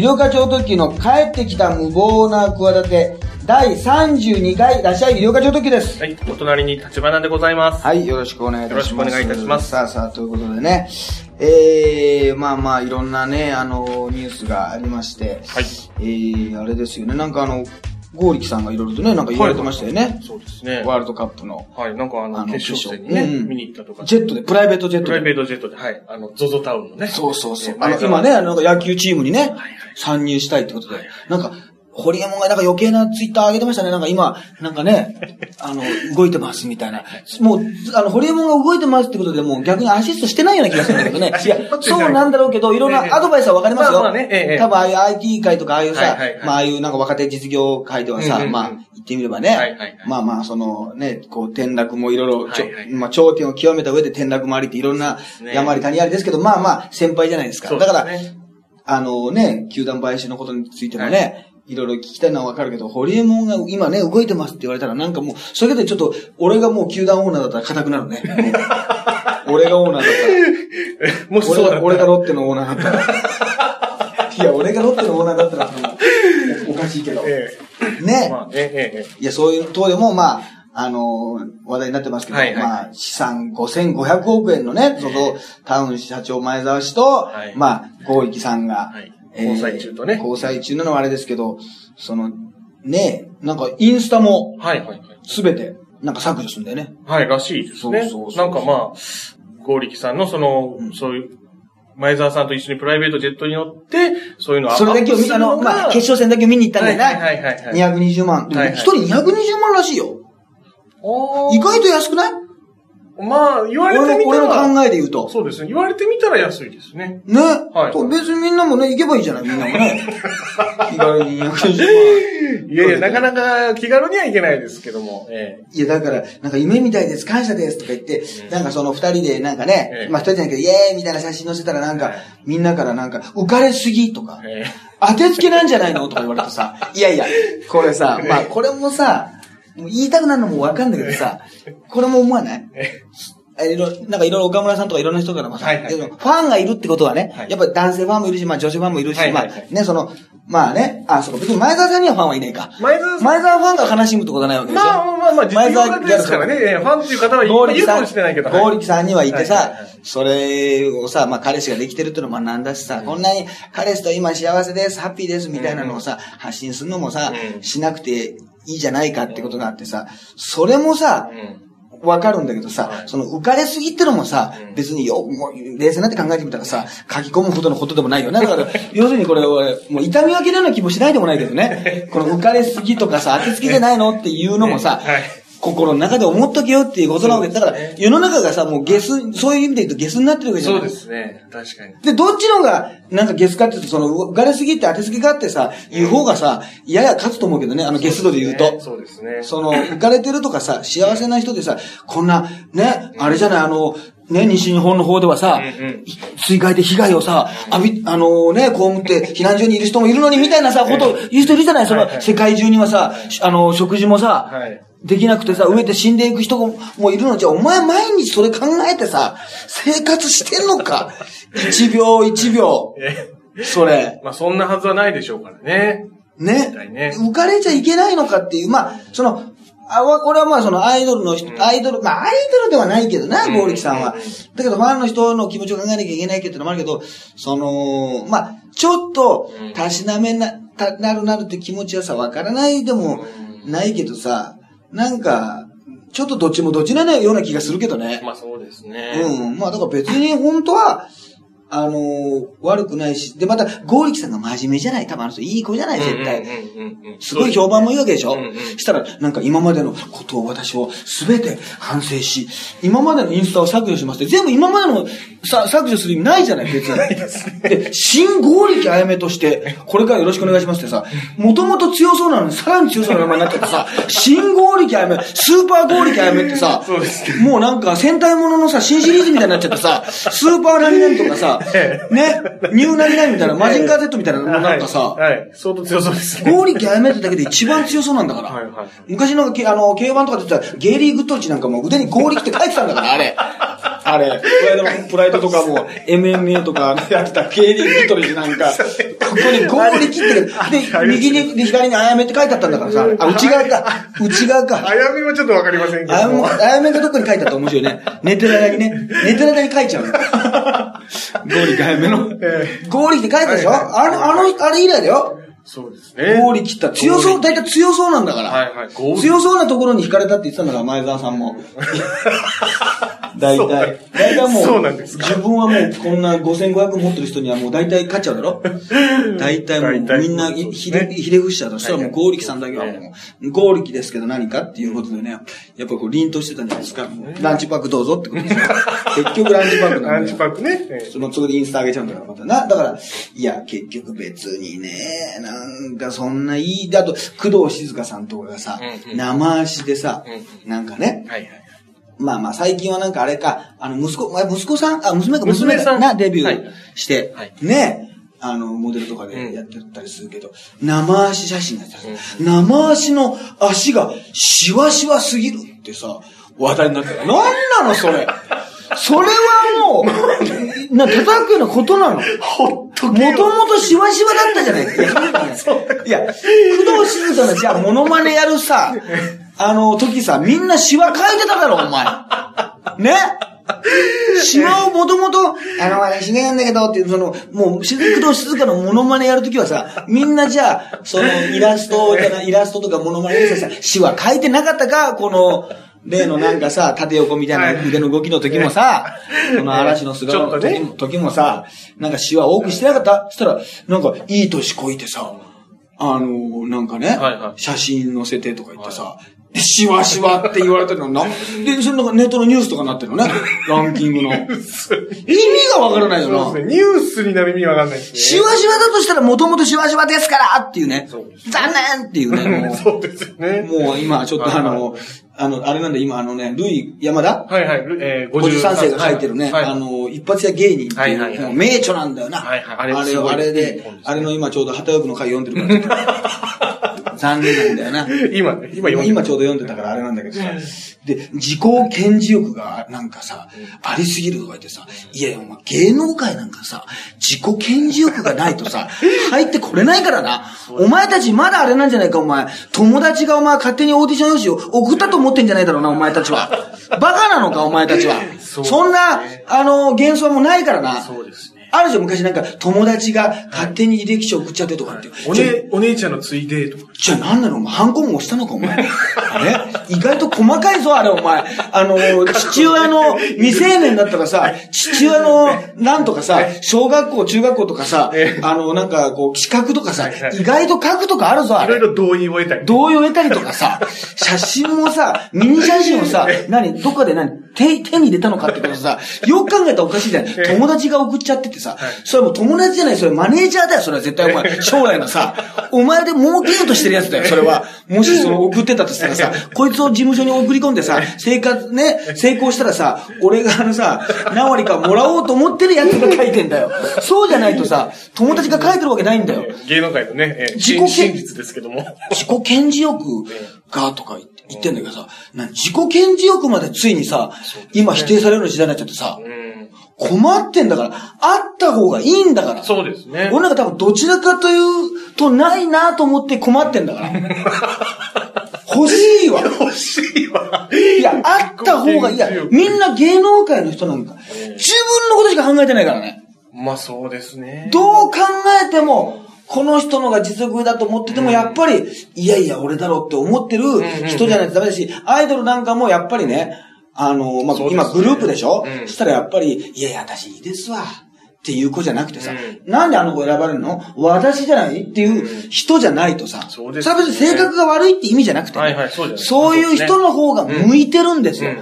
医療課長特急の帰ってきた無謀な企て、第32回、らっしゃい医療課長特急です。はい、お隣に立花でございます。はい、よろしくお願いいたします。よろしくお願いいたしますさあさあ、ということでね、えー、まあまあ、いろんなね、あの、ニュースがありまして、はい。えー、あれですよね、なんかあの、ゴーリキさんがいろいろとね、なんか言われてましたよね。そうですね。ワールドカップの。はい、なんかああのの、決勝戦にね、見に行ったとか。ジェットで、プライベートジェットで。プライベートジェットで、はい、あの、ゾゾタウンのね。そうそうそう。今ね、あの、野球チームにね、参入したいってことで。なんか、ホリエモンがなんか余計なツイッター上げてましたね。なんか今、なんかね、あの、動いてますみたいな。もう、あの、ホリエモンが動いてますってことで、もう逆にアシストしてないような気がするんだけどね。い。や、そうなんだろうけど、いろんなアドバイスはわかりますよ。ね。ええ。多分ああいう IT 界とか、ああいうさはいはいはい、まあああいうなんか若手実業界ではさ、うんうんうん。まあ、言ってみればねはいはいはい、まあまあ、そのね、こう、転落もいろいろちょはい。はいまあ、頂点を極めた上で転落もありっていろんなね。山あり谷ありですけど、まあまあ、先輩じゃないですか。だから、あのね、球団買収のことについてもね、い、ろいろ聞きたいのはわかるけど、ホリエモンが今ね、動いてますって言われたら、なんかもう、それでちょっと、俺がもう球団オーナーだったら硬くなるね。俺がオーナーだったら。もしそうだったら。俺がロッテのオーナーだったら。いや、俺がロッテのオーナーだったら、おおかしいけど。えねえ。まあ、えいや、そういう等でも、まあ、あの話題になってますけど、はいはいまあ、資産5500億円のね、その、タウン社長前澤氏と、はいまあ、ゴーリキさんが、はい交際中とね交際中なのはあれですけど、その、ね、なんか、インスタも、え。はい、はい、はい。すべて、なんか削除するんだよね。はい、らしいですね。そうそうそうなんかまあ、ゴーリキさんのその、そういう、前澤さんと一緒にプライベートジェットに乗って、そういうのをそれだけを見、あの、まあ、決勝戦だけを見に行ったんだよね。はいはいはいはい220万。でもはいはい一人220万らしいよ。勝意外と安くない？まあ、言われて俺の、俺のみたら、考えで言うと。そうですね。言われてみたら安いですね。ね？はい。と別にみんなもね、行けばいいじゃない、みんなもね。気軽に220万。いやいや、なかなか気軽にはいけないですけども、えいや、だから、なんか夢みたいです、感謝ですとか言って、なんかその二人でなんかえねえ、まあ一人じゃないけど、イエーイみたいな写真載せたらなんかはい、みんなからなんか、浮かれすぎとかえ、え。当てつけなんじゃないの？とか言われてさ、いやいや、これさ、まあこれもさ、もう言いたくなるのもわかんないけどさ、これも思わない？え。えいろなんかいろいろ岡村さんとかいろんな人からもさ、はいはいファンがいるってことはね、はい。やっぱ男性ファンもいるし、まあ女子ファンもいるし、はいはいはい。まあね、その、まあね、あ、そうか、別に前澤さんにはファンはいないか。前澤ファンが悲しむってことはないわけでしょ？まあまあまあまあ、実前業澤家ですからね。ええファンっていう方はいるかもしれないけど。ゴーリキさんにはいてさ、はいはいはいそれをさ、まあ彼氏ができてるっていうのもなんだしさ、こんなに彼氏と今幸せです、ハッピーですみたいなのをさ、発信するのもさ、うん。しなくていいじゃないかってことがあってさ、それもさ、うんわかるんだけどさ、はいその浮かれすぎってのもさ、うん別によ、もう冷静になって考えてみたらさ、書き込むほどのことでもないよね。だから、要するにこれ、俺、もう痛み分けるような気もしないでもないけどね。この浮かれすぎとかさ、当てつけじゃないのっていうのもさ、はい心の中で思っとけよっていうことなわけだから世の中がさ、もうゲス、そういう意味で言うとゲスになってるわけじゃないそうですね。確かに。で、どっちのが、なんかゲスかっていうと、その、浮かれすぎって当てつけがあってさ、言う方がさ、やや勝つと思うけどね、あのゲス度で言うと。そうですね。その、浮かれてるとかさ、幸せな人でさ、こんな、ね、あれじゃない、あの、ね、西日本の方ではさ、うんうん。水害で被害をさ、浴び、あのね、被って避難所にいる人もいるのにみたいなさ、ことを言う人いるじゃない、その、世界中にはさ、あの、食事もさ、はい。できなくてさ、飢えて死んでいく人ももいるのじゃあ、お前毎日それ考えてさ、生活してんのか？一秒一秒。え。それ。まあ、そんなはずはないでしょうからね。ね。はいね。浮かれちゃいけないのかっていう、まあ、その、あわこれはまあそのアイドルの人、アイドル、まあアイドルではないけどな、うんゴーリキさんはうん。だけどファンの人の気持ちを考えなきゃいけないけどのもあるけど、その、まあ、ちょっとうん、たしなめな、たなるなるって気持ちはさ、わからないでもないけどさ、なんか、ちょっとどっちもどっちなような気がするけどね。まあ、そうですね。うん。まあだから別に本当は、あのー悪くないし、で、また、ゴーリキさんが真面目じゃない。多分あの人いい子じゃない絶対。すごい評判もいいわけでしょ、うんうんしたら、なんか今までのことを私を全て反省し、今までのインスタを削除しますって、全部今までのさ削除する意味ないじゃない、別に。で、新合力あやめとして、これからよろしくお願いしますってさ、もともと強そうなのにさらに強そうな名前になっちゃってさ、新合力あやめ、スーパー合力あやめってさそうです、もうなんか戦隊もののさ、新シリーズみたいになっちゃってさ、スーパー何々とかさ、ね、ニュー何々みたいな、マジンガー Z みたいな、なんかさ、はい、はい相当強そうですね。合力あやめってだけで一番強そうなんだから。はいはい昔のけあの、競馬とかったら、ゲイリー・グッドッチなんかもう腕に合力って書いてたんだから、あれ。あれ。プライドプライドとかも、MMA とかやってたゲイリー・グッドッチなんか、こに合力ってる。で、右に、で左にあやめって書いてあったんだからさ。あ、内側か。内側か。あやめはちょっとわかりませんけあやめ。あやめがどこに書いてあったら面白いね。寝てる間にね。寝てる間に書いちゃうの。合力あやめの。え合力って書いてあるでしょ？あの、あの、あれ以来だよ。そうですね。合力って強そう、大体強そうなんだから。はいはい。強そうなところに惹かれたって言ってたんだから、前澤さんも。大体。大体もう、そうなんですか？自分はもうこんな5500持ってる人にはもう大体勝っちゃうだろ？大体もうみんなひれ、ひれ伏しちゃうとしたらもう合力さんだけはもう、合力ですけど何かっていうことでね、やっぱりこう凛としてたんじゃないですか？ランチパックどうぞってことですよ。結局ランチパックなんだよランチパックね。ええそのそれでインスタ上げちゃうんだから、またな。だから、いや、結局別にね、なんかそんないい、だと、工藤静香さんとかがさ、うんうん。生足でさ、うなんかね、はいはい。まあまあ最近はなんかあれか、あの息子、まあ息子さん、あ、娘か、娘さん。娘がな、デビュはい。ーして、はい。ね、あの、モデルとかでやってたりするけど、生足写真がさ、う生足の足がシワシワすぎるってさ、話題になってた。なんなのそれ？それはもう、な、叩くようなことなの。ほっともともとシワシワだったじゃないですか。いや、工藤静香のじゃあモノマネやるさ、あの時さ、みんなシワ書いてただろ、お前。ね？シワをもともと、あの、私がなんだけどっていう、その、もう、工藤静香のモノマネやるときはさ、みんなじゃあ、その、イラストイラストとかモノマネでさ、シワ書いてなかったか、この、例のなんかさ、縦横みたいな腕の動きの時もさ、この嵐の姿の時も時もさ、なんかシワ多くしてなかった？そしたら、なんか、いい年こいてさ、あの、なんかね、写真載せてとか言ってさ、で、シワシワって言われてるのな。で、そのネットのニュースとかなってるのね。ランキングの。意味がわからないよな。そうですね。ニュースになる意味わかんないですね。シワシワだとしたらもともとシワシワですからっていうね。残念っていうね。もう そうですよね。もう今ちょっとあの、あの、あれなんで今あのね、ルイ山田？はいはい。えー、53世が書いてるね、はいあの、一発屋芸人ってはいはいはい名著なんだよな。はいはいあれを、あれあれであれの今ちょうど旗よくの回読んでるから。残念なんだよな。今ね、今読んで今ちょうど読んでたからあれなんだけどさ。で、自己顕示欲がなんかさ、ありすぎるとか言ってさ、いやいや、お前芸能界なんかさ、自己顕示欲がないとさ、入ってこれないからな。お前たちまだあれなんじゃないか、お前。友達がお前勝手にオーディション用紙を送ったと思ってんじゃないだろうな、お前たちは。バカなのか、お前たちは。そんな、あの、幻想もないからな。そうですね。あるじゃん、昔なんか友達が勝手に履歴書送っちゃってとかって。おね、お姉ちゃんのついでとか。じゃあ何なの？お前、ハンコも押したのかお前。あれ？意外と細かいぞ、あれお前。あの、父親の未成年だったらさ、父親の なんとかさ、小学校、中学校とかさえ、あの、なんかこう、資格とかさ意外と書くとかあるぞ、あれ。いろいろ同意を得たり。同意を得たりとかさ、写真もさ、ミニ写真をさ、何、どっかで何、手、手に入れたのかってことさ、よく考えたらおかしいじゃない。友達が送っちゃっててさ、それはもう友達じゃない、それマネージャーだよ、それは絶対お前、将来のさ、お前で儲けようとしてるやつだよ、それは。もしその送ってたとしたらさ、こいつを事務所に送り込んでさ、生活ね、成功したらさ、俺があのさ、何割かもらおうと思ってるやつが書いてんだよ。そうじゃないとさ、友達が書いてるわけないんだよ。芸能界のね、えー自己真真実ですけども。自己顕示欲がとか言って言ってんだけどさ、な自己顕示欲までついにさ、今否定されるような時代になっちゃってさ、うん。困ってんだから、あった方がいいんだから。そうですね。俺なんか多分どちらかというとないなと思って困ってんだから。欲しいわ。欲しいわ。いや、あった方がいい。いや、みんな芸能界の人なんか、自分のことしか考えてないからね。まあそうですね。どう考えても、この人のが実力だと思ってても、やっぱり、いやいや、俺だろうって思ってる人じゃないとダメだし、アイドルなんかもやっぱりね、あの、まあ、今グループでしょ？うん。したらやっぱり、いやいや、私いいですわ。っていう子じゃなくてさ、うなんであの子選ばれるの？私じゃないっていう人じゃないとさ、そうですれは別に性格が悪いって意味じゃなくてね、はいはいそうい。そういう人の方が向いてるんですよ。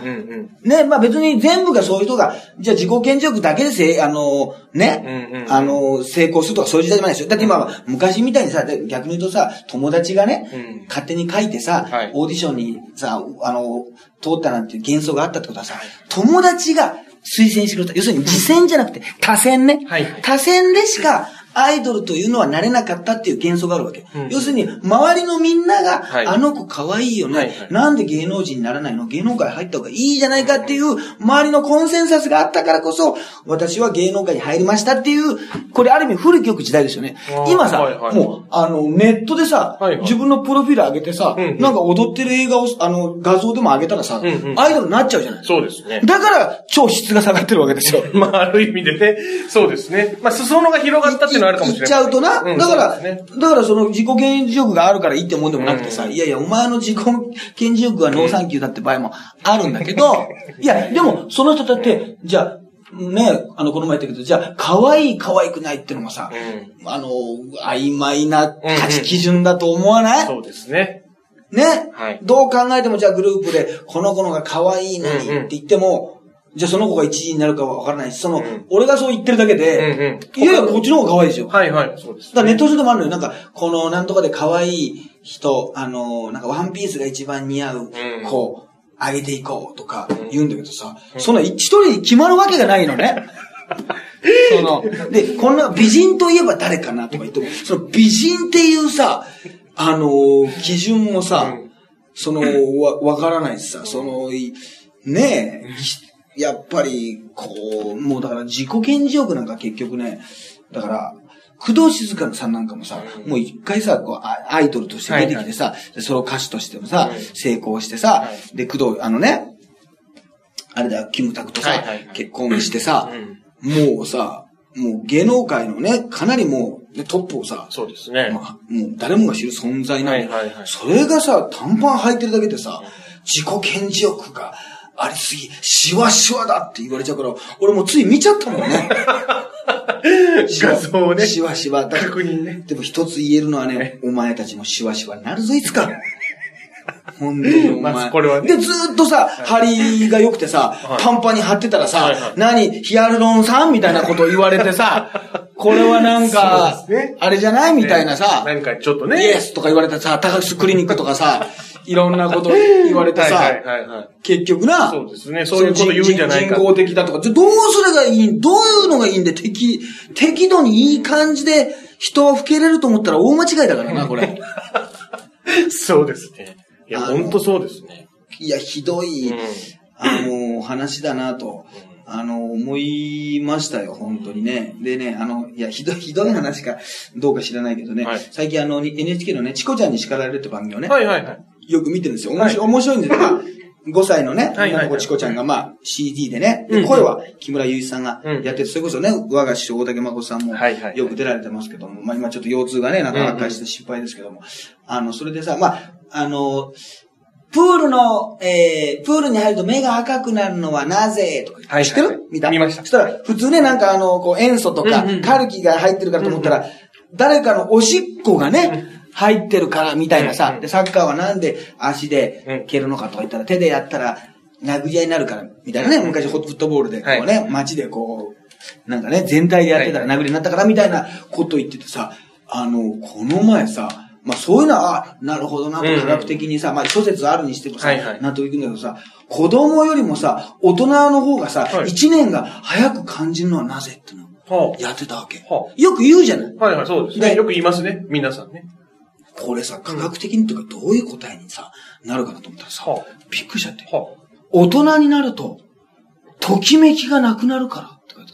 ね、まあ別に全部がそういう人が、じゃあ自己顕示欲だけでせ、あの、ね、あの、成功するとかそういう時代じゃないですよ。だって今は昔みたいにさ、で逆に言うとさ、友達がね、うん。勝手に書いてさ、はい。オーディションにさ、あの、通ったなんて幻想があったってことはさ、友達が推薦してくれた。要するに次戦じゃなくて多選ね。はい多選でしかアイドルというのはなれなかったっていう幻想があるわけ。うん。要するに、周りのみんなが、はい。あの子可愛いよね、はいはい。なんで芸能人にならないの？芸能界入った方がいいじゃないかっていう、周りのコンセンサスがあったからこそ、私は芸能界に入りましたっていう、これある意味古き良き時代ですよね。今さ、はいはい。もう、あの、ネットでさ、はいはい。自分のプロフィール上げてさ、うんうん。なんか踊ってる映画を、あの、画像でも上げたらさ、んうん。アイドルになっちゃうじゃない。そうですね。だから、超質が下がってるわけですよ。まあ、ある意味でね。そうですね。まあ、裾野が広がったっていうのはあるかもしれない。言っちゃうとな、うん。だから、ね。だからその自己顕示欲があるからいいってもんでもなくてさ、うん。いやいや、お前の自己顕示欲はノーサンキューだって場合もあるんだけど、いや、でも、その人だって、じゃあ、ね、あの、この前言ったけど、じゃあ、可愛い可愛くないってのもさ、うん。あの、曖昧な価値基準だと思わない、そうですね。ね、はい。どう考えてもじゃあグループで、この子のが可愛いのにうんうんって言っても、じゃあその子が一位になるかはわからないし、その、ん俺がそう言ってるだけで、いやいや、こっちの方が可愛いですよ。はいはい。そうです。だネット上でもあるのよ。なんか、このなんとかで可愛い人、あの、なんかワンピースが一番似合う子、あげていこうとか言うんだけどさ、そんな一人に決まるわけがないのね。その、で、こんな美人といえば誰かなとか言っても、その美人っていうさ、あの、基準もさ、うんその、わ、わからないしさ、その、いねえ、ひやっぱり、こう、もうだから自己顕示欲なんか結局ね、だから、工藤静香さんなんかもさ、もう一回さ、こう、アアイドルとして出てきてさ、でそれを歌手としてもさ、うん成功してさ、はで、工藤、あのね、あれだよ、キムタクとさ、はいはいはい。結婚してさ、うん。もうさ、もう芸能界のね、かなりもう、ね、トップをさ、そうですね。まあ、もう誰もが知る存在なのに、はいはいはい。それがさ、短パン履いてるだけでさ、自己顕示欲がありすぎ、シワシワだって言われちゃうから、俺もうつい見ちゃったもんね。画像をねシワシワだ。確認ね。でも一つ言えるのはね、お前たちもシワシワになるぞ、いつか。本当にお前。これはねで、ずーっとさ、張りが良くてさ、はいパンパンに貼ってたらさ、何？ヒアルロン酸みたいなこと言われてさ、これはなんか、あれじゃない？みたいなさ、なんかちょっとね。イエスとか言われてさ、高須クリニックとかさ、いろんなこと言われてさ、はいはいはいはい。結局な、そうですね。そういうこと言うんじゃないか。人工的だとか、じゃあどうすればいいどういうのがいいんで、適、適度にいい感じで人は吹けれると思ったら大間違いだからな、これ。そうですね。いや、ほんとそうですね。いや、ひどい、うんあの、話だなと、あの、思いましたよ、本当にね。でね、あの、いや、ひどい、ひどい話かどうか知らないけどね、はい最近あの、NHK のね、チコちゃんに叱られるって番組をね、はいはいはい。よく見てるんですよ。面白い、面白いんですよ。まあ、5歳のね、女の子チコちゃんが、まあ、CD でね、声は木村祐一さんがうんやってて、それこそね、我が師匠大竹誠さんもよく出られてますけども、まあ今ちょっと腰痛がね、なかなかして心配ですけども、あの、それでさ、まあ、あの、プールの、えー、プールに入ると目が赤くなるのはなぜとか、知ってる？見た？見ました。そしたら、普通ね、なんかあの、こう、塩素とかカルキが入ってるからと思ったら、誰かのおしっこがね、入ってるから、みたいなさ、で、サッカーはなんで足で蹴るのかとか言ったら、手でやったら、殴り合いになるから、みたいなね、昔フットボールで、こうね、街でこう、なんかね、全体でやってたら殴りになったから、みたいなこと言っててさ、あの、この前さ、まあそういうのは、あなるほどな科学的にさ、まあ諸説あるにしてもさ納得いくんだけどさ、子供よりもさ、大人の方がさは、い一年が早く感じるのはなぜってのやってたわけは。よく言うじゃない。あはいはい、そうですね。でよく言いますね。皆さんね。これさ、科学的にというかどういう答えにさ、なるかなと思ったらさは、びっくりしちゃって。は大人になると、ときめきがなくなるからって書いて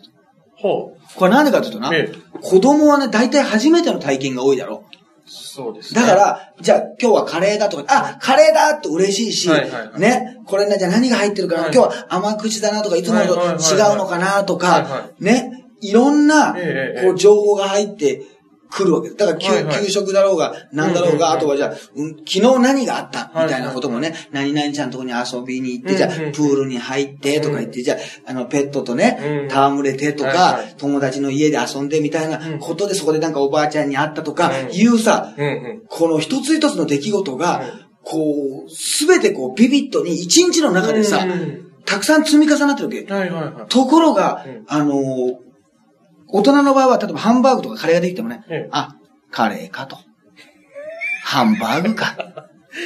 あ。はあ。これなんでかっていうとな、ええ子供はね、大体初めての体験が多いだろ？そうですね。だか、ら、じゃあ今日はカレーだとか、あ、カレーだって嬉しいし、はいはいはいね、これね、じゃあ何が入ってるかな、はい今日は甘口だなとか、いつものとはいはいはい違はいうのかなとか、はいはね、いろんな、ええこう、情報が入ってくるわけ。だから、給はいはい。給食だろうが、なんだろうが、あとはじゃあ、うん昨日何があった？みたいなこともね、何々ちゃんとこに遊びに行って、じゃあ、プールに入ってとか言って、じゃあ、あの、ペットとねう、ん。戯れてとはいかはい、友達の家で遊んでみたいなことで、そこでなんかおばあちゃんに会ったとかう、ん。いうさ。この一つ一つの出来事がうん、こう、すべてこう、ビビッとに一日の中でさたくさん積み重なってるわけ。はいはいはい。ところがうん、あのー、大人の場合は、例えばハンバーグとかカレーができてもねええ、あ、カレーかと。ハンバーグか。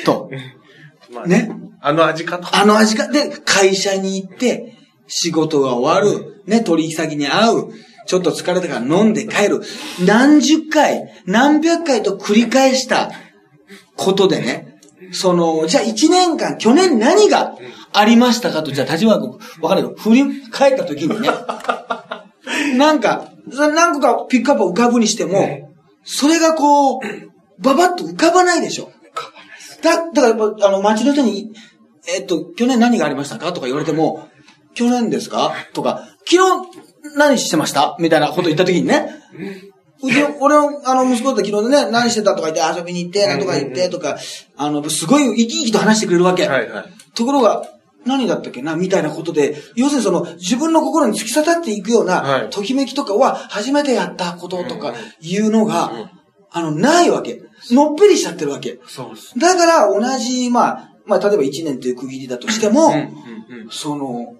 と。まあね。あの味かと。あの味が、で、会社に行って、仕事が終わる。ね、取引先に会う。ちょっと疲れたから飲んで帰る。何十回、何百回と繰り返したことでね、その、じゃあ一年間、去年何がありましたかと、じゃあ立花君、わかんないけど、振り返った時にね、なんか、何個かピックアップを浮かぶにしても、それがこう、ばばっと浮かばないでしょ。だ、だから、あの、街の人に、えっと、去年何がありましたか？とか言われても、去年ですか？とか、昨日何してました？みたいなこと言った時にね、うち、俺の、あの、息子と昨日ね、何してた？とか言って遊びに行って、なんとか言ってとか、あの、すごい生き生きと話してくれるわけ。はいはい。ところが、何だったっけなみたいなことで、要するにその、自分の心に突き刺さっていくようは、ないときめきとかは、初めてやったこととか、いうのうんが、あの、ないわけ。のっぺりしちゃってるわけ。そうです。だから、同じ、まあ、まあ、例えば1年という区切りだとしても。その、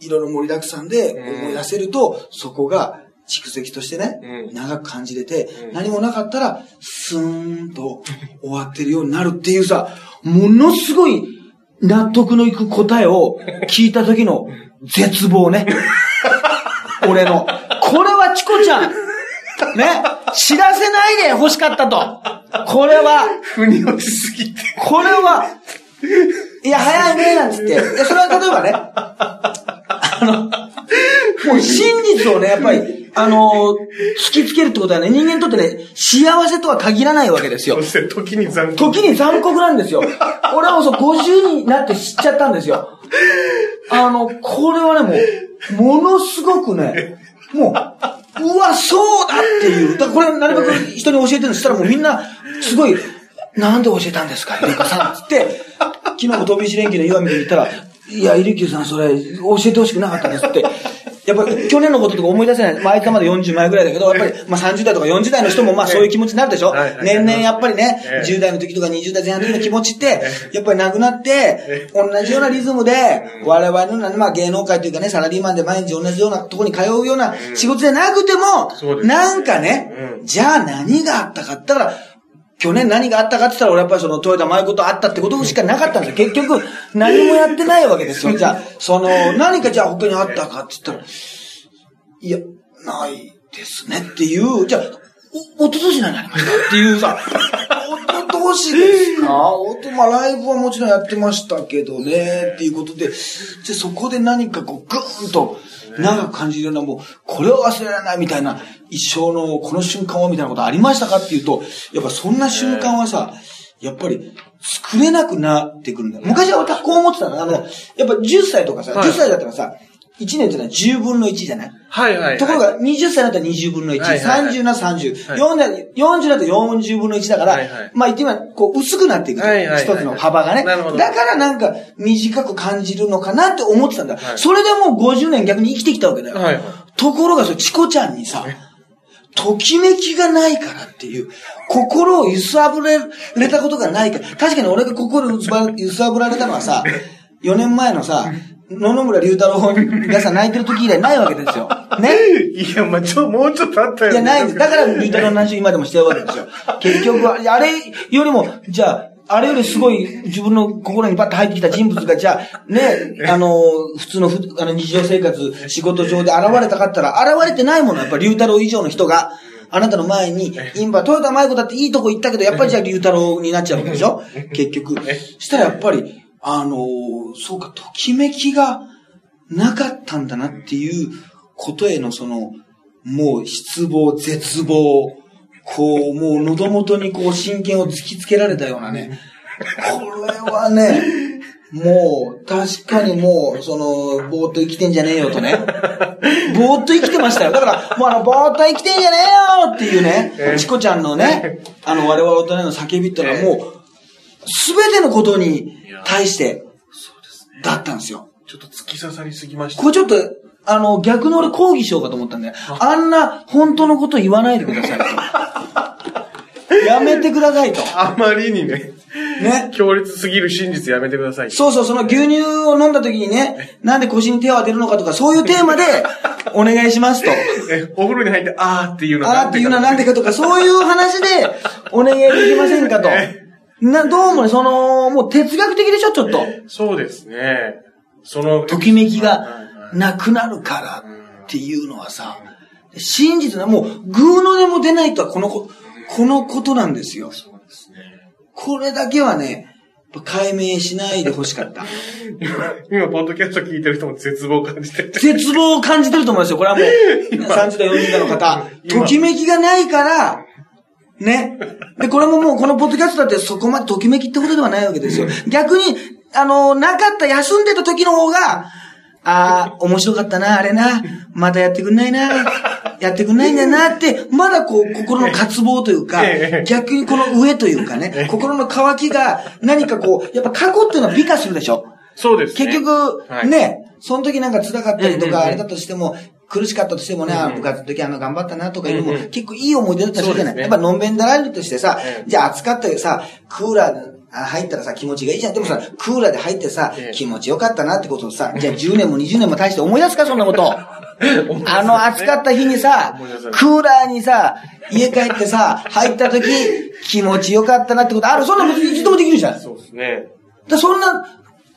いろいろ盛りだくさんで思い出せると、そこが蓄積としてね、うん長く感じれて、うん何もなかったら、スーンと終わってるようになるっていうさ、ものすごい納得のいく答えを聞いた時の絶望ね。俺の。これはチコちゃん、ね、知らせないで欲しかったと。これは、腑に落ちすぎて。これは、いや、早いね、なんつって。それは例えばね、あの、もう真実をね、やっぱり、あの、突きつけるってことはね、人間にとってね、幸せとは限らないわけですよそ。して時に残酷。時に残酷なんですよ。俺はもうそう50になって知っちゃったんですよ。あの、これはね、もう、ものすごくね、もう、うわ、そうだっていう。だからこれ、なるべく人に教えてるのしたらもうみんな、すごい、なんで教えたんですか、ゆりかさん。つって、昨日も飛び石連休の岩見に言ったら、いや、イリキューさん、それ、教えてほしくなかったですって。やっぱり、去年のこととか思い出せない。まあ、あいつはまだ40前ぐらいだけど、やっぱり、まあ30代とか40代の人も、まあそういう気持ちになるでしょ？年々やっぱりねえ、え。10代の時とか20代前半の時の気持ちって、やっぱりなくなって、同じようなリズムで、我々のまあ芸能界というかね、サラリーマンで毎日同じようなところに通うような仕事じゃなくても、なんかねう、ん。じゃあ何があったかったら、去年何があったかって言ったら、俺やっぱりその、豊田舞子と会ったってことしかなかったんですよ。結局、何もやってないわけですよ。じゃあ、その、何かじゃあ他にあったかって言ったら、いや、ないですねっていう、じゃあ、お、おととし何ありましたっていうさ、おととしですか？おと、まあライブはもちろんやってましたけどね、っていうことで、じゃあそこで何かこう、ぐーんと、長く感じるような、もう、これを忘れられないみたいな、一生のこの瞬間はみたいなことありましたかっていうと、やっぱそんな瞬間はさ、やっぱり作れなくなってくるんだよ。昔は私こう思ってたの。あの、やっぱ10歳とかさ、はい10歳だったらさ、1年ってのは10分の1じゃない？はいはいはい。ところが、20歳だったら20分の1、はいはいはい30な30、はい40 40だと40分の1だから、はいはいまあ言ってみれば、こう、薄くなっていく。はいはいはい一つの幅がね。だからなんか、短く感じるのかなって思ってたんだ。はいそれでもう50年逆に生きてきたわけだよ。はいはい。ところが、チコちゃんにさ、ときめきがないからっていう、心を揺さぶれれたことがないから、確かに俺が心を揺さぶられたのはさ、4年前のさ、野々村龍太郎がさ、泣いてる時以来ないわけですよ。ね？いや、まあ、ちょ、もうちょっとあったよ。じゃないんです。だから、龍太郎の話を今でもしてるわけですよ。結局は、あれよりも、じゃあ、あれよりすごい自分の心にバッと入ってきた人物が、じゃあ、ね、あの、普通のふあの日常生活、仕事上で現れたかったら、現れてないものはやっぱり龍太郎以上の人が、あなたの前に、今、豊田舞子だっていいとこ行ったけど、やっぱりじゃあ龍太郎になっちゃうわけでしょ？結局。したらやっぱり、あの、そうか、ときめきがなかったんだなっていうことへのその、もう失望、絶望、こう、もう喉元にこう真剣を突きつけられたようなね。これはね、もう、確かにもう、その、ぼーっと生きてんじゃねえよとね。ぼーっと生きてましたよ。だから、もうあの、ぼーっと生きてんじゃねえよっていうね、チコちゃんのね、あの、我々大人の叫びってのはもう、すべてのことに対して、だったんですよ。ちょっと突き刺さりすぎました。これちょっと、あの、逆に俺抗議しようかと思ったんで、あんな本当のこと言わないでくださいと。やめてくださいと。あまりにね、ね。強烈すぎる真実やめてください。そうそう、その牛乳を飲んだ時にね、なんで腰に手を当てるのかとか、そういうテーマで お願いしますと。え、お風呂に入って、あーっていうのあーっていうのはなんでかとか、そういう話でお願いできませんかと。な、どうもね、その、もう哲学的でしょ、ちょっと。そうですね。その、ときめきがなくなるからっていうのはさ、真実な、もう、グーの音も出ないとはこのこ、このことなんですよ。そうですね。これだけはね、解明しないで欲しかった。今、今、ポッドキャスト聞いてる人も絶望を感じてる。絶望を感じてると思いますよ。これはもう、30代、40代の方。今ときめきがないから、ね。で、これももうこのポッドキャストだってそこまでときめきってことではないわけですよ。逆に、あの、なかった、休んでた時の方が、ああ、面白かったな、あれな。またやってくんないな。やってくんないんだよなって、まだこう、心の渇望というかええ、逆にこの上というかね、心の渇きが何かこう、やっぱ過去っていうのは美化するでしょ？そうですね。結局、はいね、その時なんか辛かったりとか、あれだとしても、苦しかったとしてもね、部活の時あの頑張ったなとかいうのも、結構いい思い出だったりするじゃない。やっぱのんべんだらりとしてさ、ええじゃあ暑かったけどさ、クーラーあ入ったらさ、気持ちがいいじゃん。でもさ、クーラーで入ってさ、ええ気持ちよかったなってことをさ、じゃあ10年も20年も大して思い出すか、そんなこと。あの暑かった日にさクーラーにさ、家帰ってさ、入った時、気持ちよかったなってことある。そんなこといつでもできるじゃん。そうですね。だそんな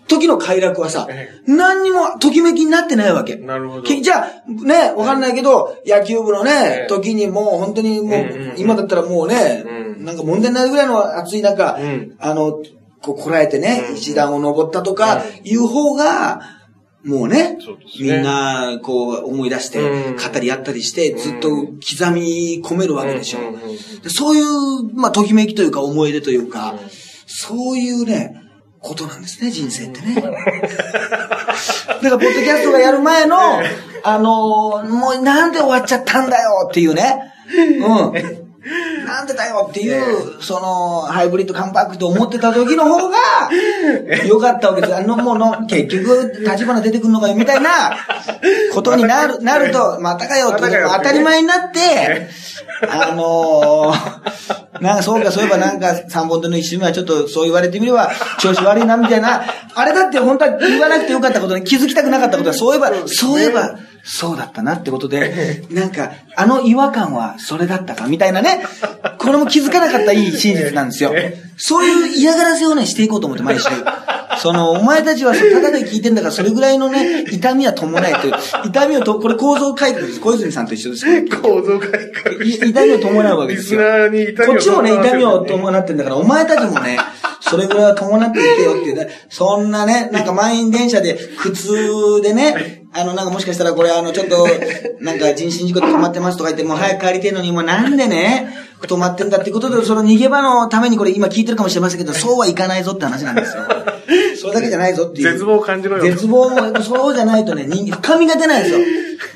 時の快楽はさえ、何にもときめきになってないわけ。なるほど。きじゃあ、ね、わかんないけど、野球部のねえ、え時にもう本当にもう今だったらもうねう、んなんか問題ないぐらいの暑い中うん、あの、こうこらえてねう、ん。一段を登ったとかういう方が、もうねね。みんな、こう、思い出してうん、語り合ったりして、ずっと刻み込めるわけでしょ。うそういう、まあ、ときめきというか、思い出というかうん、そういうね、ことなんですね、人生ってね。だから、ポッドキャストがやる前の、あのーもうなんで終わっちゃったんだよっていうね。うん。なんでだよっていう、その、ハイブリッドカンパクト思ってた時の方が、良かったわけです。あの、もうの、結局、立花出てくるのかよ、みたいな、ことになる、なると、またかよって、またかよって当たり前になって、あのー、なんかそうか、そういえばなんか三本手の一周目はちょっとそう言われてみれば調子悪いなみたいな、あれだって本当は言わなくてよかったことに気づきたくなかったことは、そういえば、そういえば、そうだったなってことで、なんか、あの違和感はそれだったかみたいなね、これも気づかなかったいい真実なんですよ。そういう嫌がらせをね、していこうと思って毎週。その、お前たちはただで聞いてんだから、それぐらいのね、痛みは伴えという、痛みをと、これ構造改革です。小泉さんと一緒です。構造改革い痛みを伴うわけですよ。こっちもね、痛みを伴伴ってんだから、お前たちもね、それぐらいは伴っていけよっていうね、そんなね、なんか満員電車で、苦痛でね、あの、なんかもしかしたらこれあの、ちょっと、なんか人身事故で止まってますとか言って、もう早く帰りてえのに、もうなんでね、止まってんだってことで、その逃げ場のためにこれ今聞いてるかもしれませんけど、そうはいかないぞって話なんですよ。それだけじゃないぞっていう。絶望を感じろよ。絶望も、そうじゃないとね、深みが出ないですよ。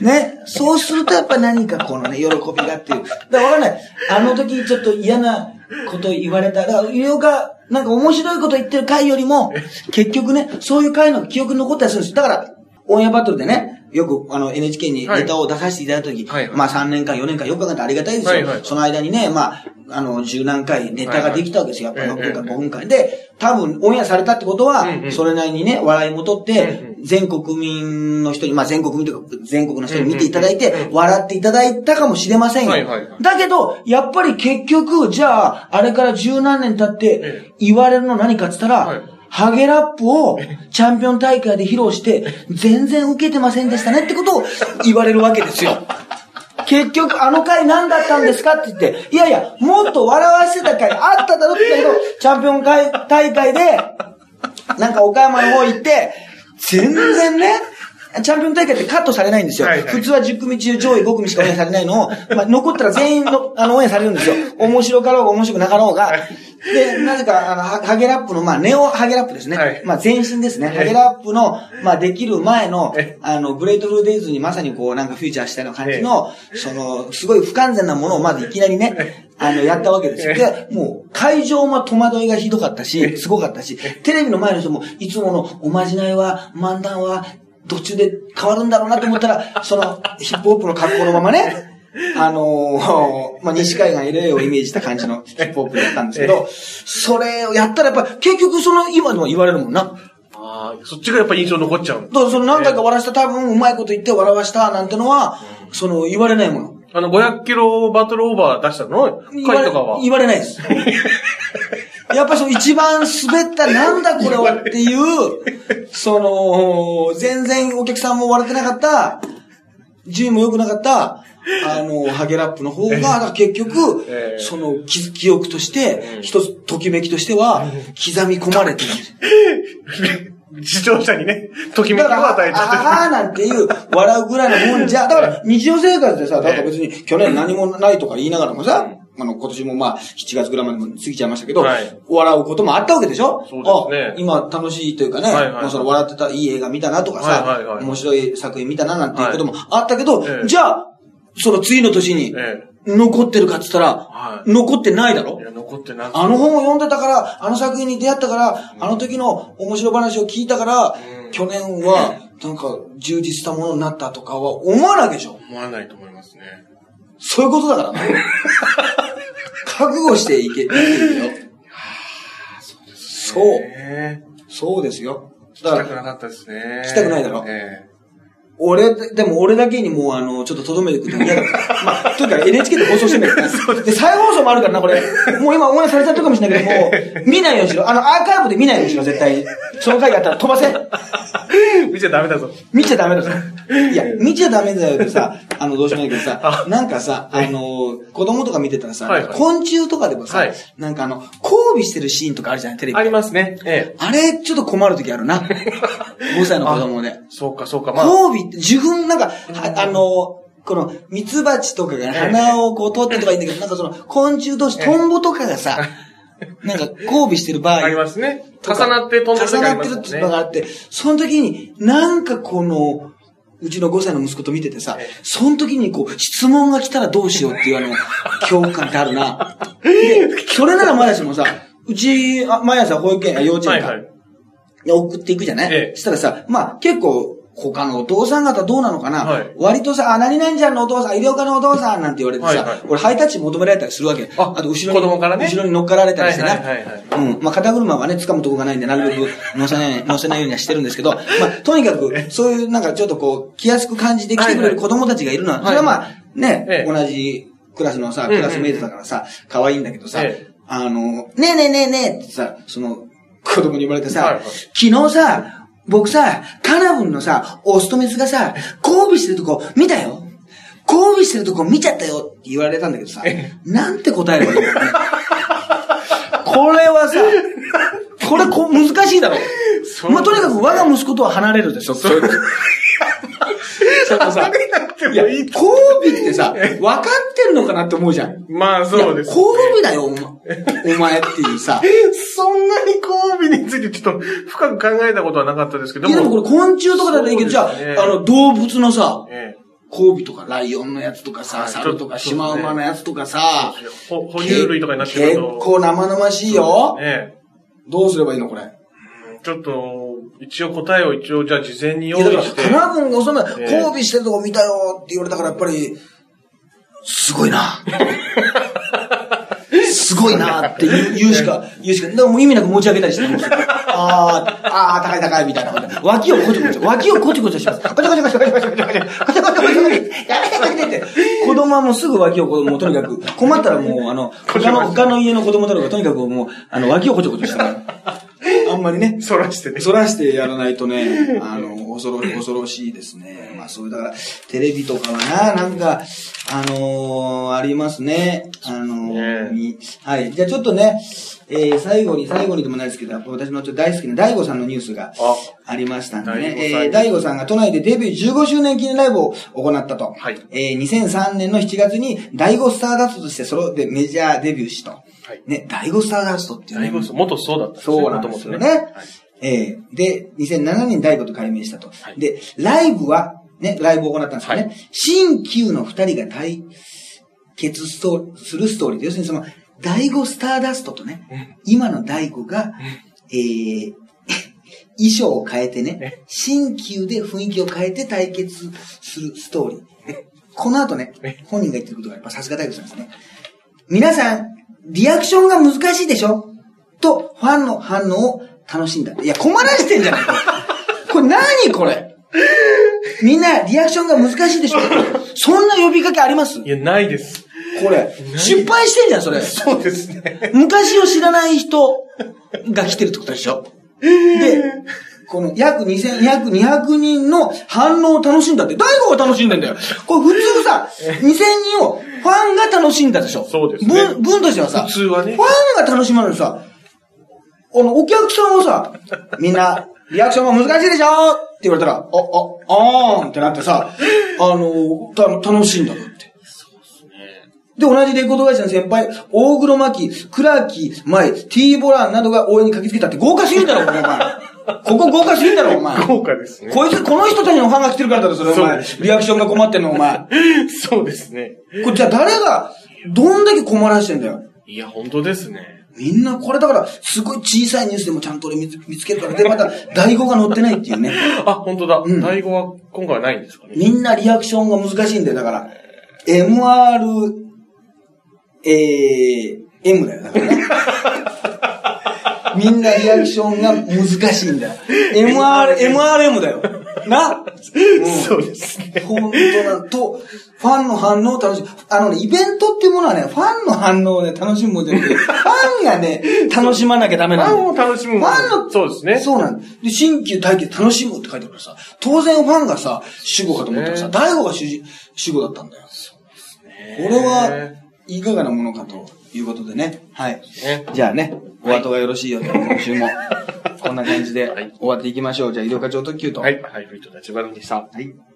ね。そうするとやっぱ何かこのね、喜びがっていう。だからわかんない。あの時ちょっと嫌なこと言われた。だから、医療が、なんか面白いこと言ってる回よりも、結局ね、そういう回の記憶に残ったりするんです。だから、オンエアバトルでね、よくあの NHK にネタを出させていただいたとき、はいはい。まあ3年間、4年間、4日間ってありがたいですよ。はいはい。その間にね、まあ、あの、十何回ネタができたわけですよ。やっぱ6分間、5分間。で、多分オンエアされたってことは、それなりにね、笑いも取っうんて、全国民の人に、まあ全国民とか、全国の人に見ていただいて笑っていただいたかもしれませんよ。だけど、やっぱり結局、じゃあ、あれから十何年経ってえ、言われるの何かって言ったら、はいハゲラップをチャンピオン大会で披露して、全然受けてませんでしたねってことを言われるわけですよ。結局、あの回何だったんですかって言って、いやいや、もっと笑わせてた回あっただろって言ったけど、チャンピオン大会で、なんか岡山の方行って、全然ね、チャンピオン大会ってカットされないんですよ。はいはい普通は10組中上位5組しか応援されないのを、まあ、残ったら全員の、あの、応援されるんですよ。面白かろうが面白くなかろうが。で、なぜか、あの、ハハゲラップの、まあ、ネオハゲラップですね。はいまあ、前身ですね。ええハゲラップの、まあ、できる前のえ、あの、グレートルーデイズにまさにこう、なんかフューチャーしたような感じの、その、すごい不完全なものをまずいきなりね、あの、やったわけですよ。で、もう、会場も戸惑いがひどかったし、すごかったし、テレビの前の人も、いつものおまじないは、漫談は、途中で変わるんだろうなと思ったら、その、ヒップホップの格好のままね、あのーまあ、西海岸 LA をイメージした感じの ヒップホップだったんですけど、それをやったらやっぱ、結局その、今でも言われるもんな。ああ、そっちがやっぱ印象残っちゃう。だからその何回か笑わした、多分うまいこと言って笑わしたなんてのは、その、言われないもの。あの、500キロバトルオーバー出したの？回とかは？言われないです。やっぱその一番滑ったなんだこれはっていう、その、全然お客さんも笑ってなかった、順位も良くなかった、あの、ハゲラップの方が、結局、ええ。その記、記憶としてう、ん。一つ、ときめきとしては、刻み込まれてる。視聴者にね、ときめきを与えたああーなんていう、笑うぐらいのもんじゃ、だから、日常生活でさ、だから別に、去年何もないとか言いながらもさ、あの、今年もまあ、7月ぐらいまでも過ぎちゃいましたけど、はい。笑うこともあったわけでしょ？そうですね。あ今楽しいというかね、はいはいもうその笑ってたいい映画見たなとかさ、はいはいはい。面白い作品見たななんていうこともあったけど、ええ。じゃあ、その次の年にえ残ってるかって言ったら、はい。残ってないだろ？え。いや、残ってなくて。あの本を読んでたから、あの作品に出会ったから、あの時の面白話を聞いたから、うん。去年は、なんか、充実したものになったとかは思わないでしょ？思わないと思いますね。そういうことだからな。覚悟していけ、いけるよ。そう。ええそうですよ。聞きだから、たくなかったですね。聞きたくないだろえ俺、でも俺だけにもうあの、ちょっと留めてくるの嫌。まあ、とにかく NHK で放送してんだけどね。で、再放送もあるからな、これ。もう今応援されちゃったかもしれないけど、もう、見ないようにしろ。あの、アーカイブで見ないようにしろ、絶対に。その回があったら飛ばせ。え 見ちゃダメだぞ。見ちゃダメだぞ。いや、見ちゃダメだよってさ、あの、どうしようもないけどさ、なんかさ、あの、子供とか見てたらさ、はいはい昆虫とかでもさ、はいなんかあの、交尾してるシーンとかあるじゃない、テレビあ。りますね。ええあれ、ちょっと困る時あるな。5歳の子供で。そうか、そうか。まあ、交尾って、受粉、なん。か、はあの、この、ミツバチとかが鼻をこう取ってとかいいんだけど、なんかその、昆虫同士、トンボとかがさ、なんか交尾してる場合、ありますね。重なって飛んでる時あ重なってるっていうのがあって、その時に、なんかこの、うちの5歳の息子と見ててさええ、その時にこう、質問が来たらどうしようっていうあの、恐怖感ってあるな。で、それならまだしもさ、うち、あ毎朝保育園、あ幼稚園か、はいはい。で送っていくじゃない、ええ。そしたらさ、まあ結構、他のお父さん方どうなのかな、はい。割とさ、あ、何々ちゃんのお父さん、医療科のお父さんなんて言われてさ、はいはい。俺ハイタッチ求められたりするわけ。あと後ろに、子供からね。後ろに乗っかられたりしてな。はいはいはいはい。うん。まあ肩車はね、掴むとこがないんで、なるべく乗せない、乗せないようにはしてるんですけど、まあとにかく、そういうなんかちょっとこう、気安く感じて来てくれる子供たちがいるのは、はいそれはまあ、ね、ええ。同じクラスのさ、うんうん。クラスメイトだからさ、可愛いんだけどさ、ええ。あの、ねえねえねえねえってさ、その、子供に言われてさ、はいはい。昨日さ、僕さ、カナブンのさ、オスとメスがさ、交尾してるとこ見たよ。交尾してるとこ見ちゃったよって言われたんだけどさ、なんて答えればいいの？これはさ、これこ難しいだろ。まあ、とにかく我が息子とは離れるでしょ。そういうそのさ、いや、交尾ってさ、分かってんのかなって思うじゃん。まあ、そうです、いや交尾だよ、お前お前っていうさ。そんなに交尾についてちょっと深く考えたことはなかったですけどいやでもこれ昆虫とかだったらいいけど、じゃあ、あの、動物のさ、ええ交尾とか、ライオンのやつとかさ、はい猿とか、シマウマのやつとかさ、ほ哺乳類とかになってくる結と。構生々しいよ。えどうすればいいのこれ？えちょっと、一応答えを一応じゃあ事前に用意して。カナブンがそんな、ええ交尾してるとこ見たよって言われたから、やっぱり、すごいな。すごいなって言うしか、言うしか、だからもう意味なく持ち上げたりしてるんですよ。あー、あー、高い高いみたいな。脇をこちょこちょ、脇をこちょこちょします。こちょこちょこちょこちょこちょこちょこちょこちょこちょこちょやめてやめてやめてって。子供はもうすぐ脇をこう、もうとにかく、困ったらもう、あの、他の、他の家の子供とかとにかくもう、あの、脇をこちょこちょしたら、あんまりね、そらしてね。そらしてやらないとね、あの、恐ろ、恐ろしいですね。まあそういう、だから、テレビとかはな、なんか、あのーありますね。あのーねみはい。じゃあちょっとね、えー、最後に、最後にでもないですけど、私のちょっと大好きな大悟さんのニュースがあ、ありましたんでね。えー、大悟さんが都内でデビュー15周年記念ライブを行ったと。はいえー、2003年の7月に、大悟スターダストとしてソロでメジャーデビューしと。はいね、大悟スターダストっていうね。元そうだったそうなんですよね。元々ええで、2007年大悟と改名したと。はいで、ライブは、ね、ライブを行ったんですよね。はい新旧の二人が対決ストーするストーリーで、要するにその、大悟スターダストとね、今の大悟が、えー 衣装を変えてね、新旧で雰囲気を変えて対決するストーリー。でこの後ね、本人が言ってることがやっぱさすが大悟さんですね。皆さん、リアクションが難しいでしょ？と、ファンの反応を楽しんだ。いや、困らしてんじゃないこれ。これ何これ？みんな、リアクションが難しいでしょそんな呼びかけあります？いや、ないです。これ。失敗してんじゃん、それ。そうですね。昔を知らない人が来てるってことでしょで、この約2000、約200人の反応を楽しんだって、大悟が楽しんでんだよ。これ普通さ、2000人をファンが楽しんだでしょ。そうですね文、文としてはさ、普通はねファンが楽しまないのにさ、あの、お客さんはさ、みんな、リアクションも難しいでしょって言われたら、お、お、あーんってなってさ、あの、た、楽しいんだなって。で、同じレコード会社の先輩、大黒摩季、倉木舞、T ボランなどが応援に駆けつけたって豪華すぎるだろ、お前。ここ豪華すぎるだろ、お前。豪華ですね。こいつ、この人たちのファンが来てるからだろ、それ、お前。リアクションが困ってんの、お前。そうですね。これ、じゃあ誰が、どんだけ困らしてんだよ。いや、本当ですね。みんな、これだから、すごい小さいニュースでもちゃんと俺見つ見つけるから。で、また、第5が載ってないっていうね。あ、本当だ。ん第5は今回はないんですか？ね。みんなリアクションが難しいんだよ、だから。MR、えー、M だよ、だからね。みんなリアクションが難しいんだよ。MR、MRM だよ。な、うんそうですね。本当な、と、ファンの反応を楽しむ。あのね、イベントっていうものはね、ファンの反応をね、楽しむもんじゃなくて、ファンがね、楽しまなきゃダメファンなんだよ。を楽しむ。ファンの、そうですね。そうなんだ。で、新旧体験楽しむって書いてあるからさ、当然ファンがさ、主語かと思ったらさ、ね大悟が主人主語だったんだよ。これは、いかがなものかということでね。はい。ね。じゃあね、お後がよろしいようで、今週も、こんな感じではい。終わっていきましょう。じゃあ、医療課長特急と。はい。ハイブリッド立花でした。はい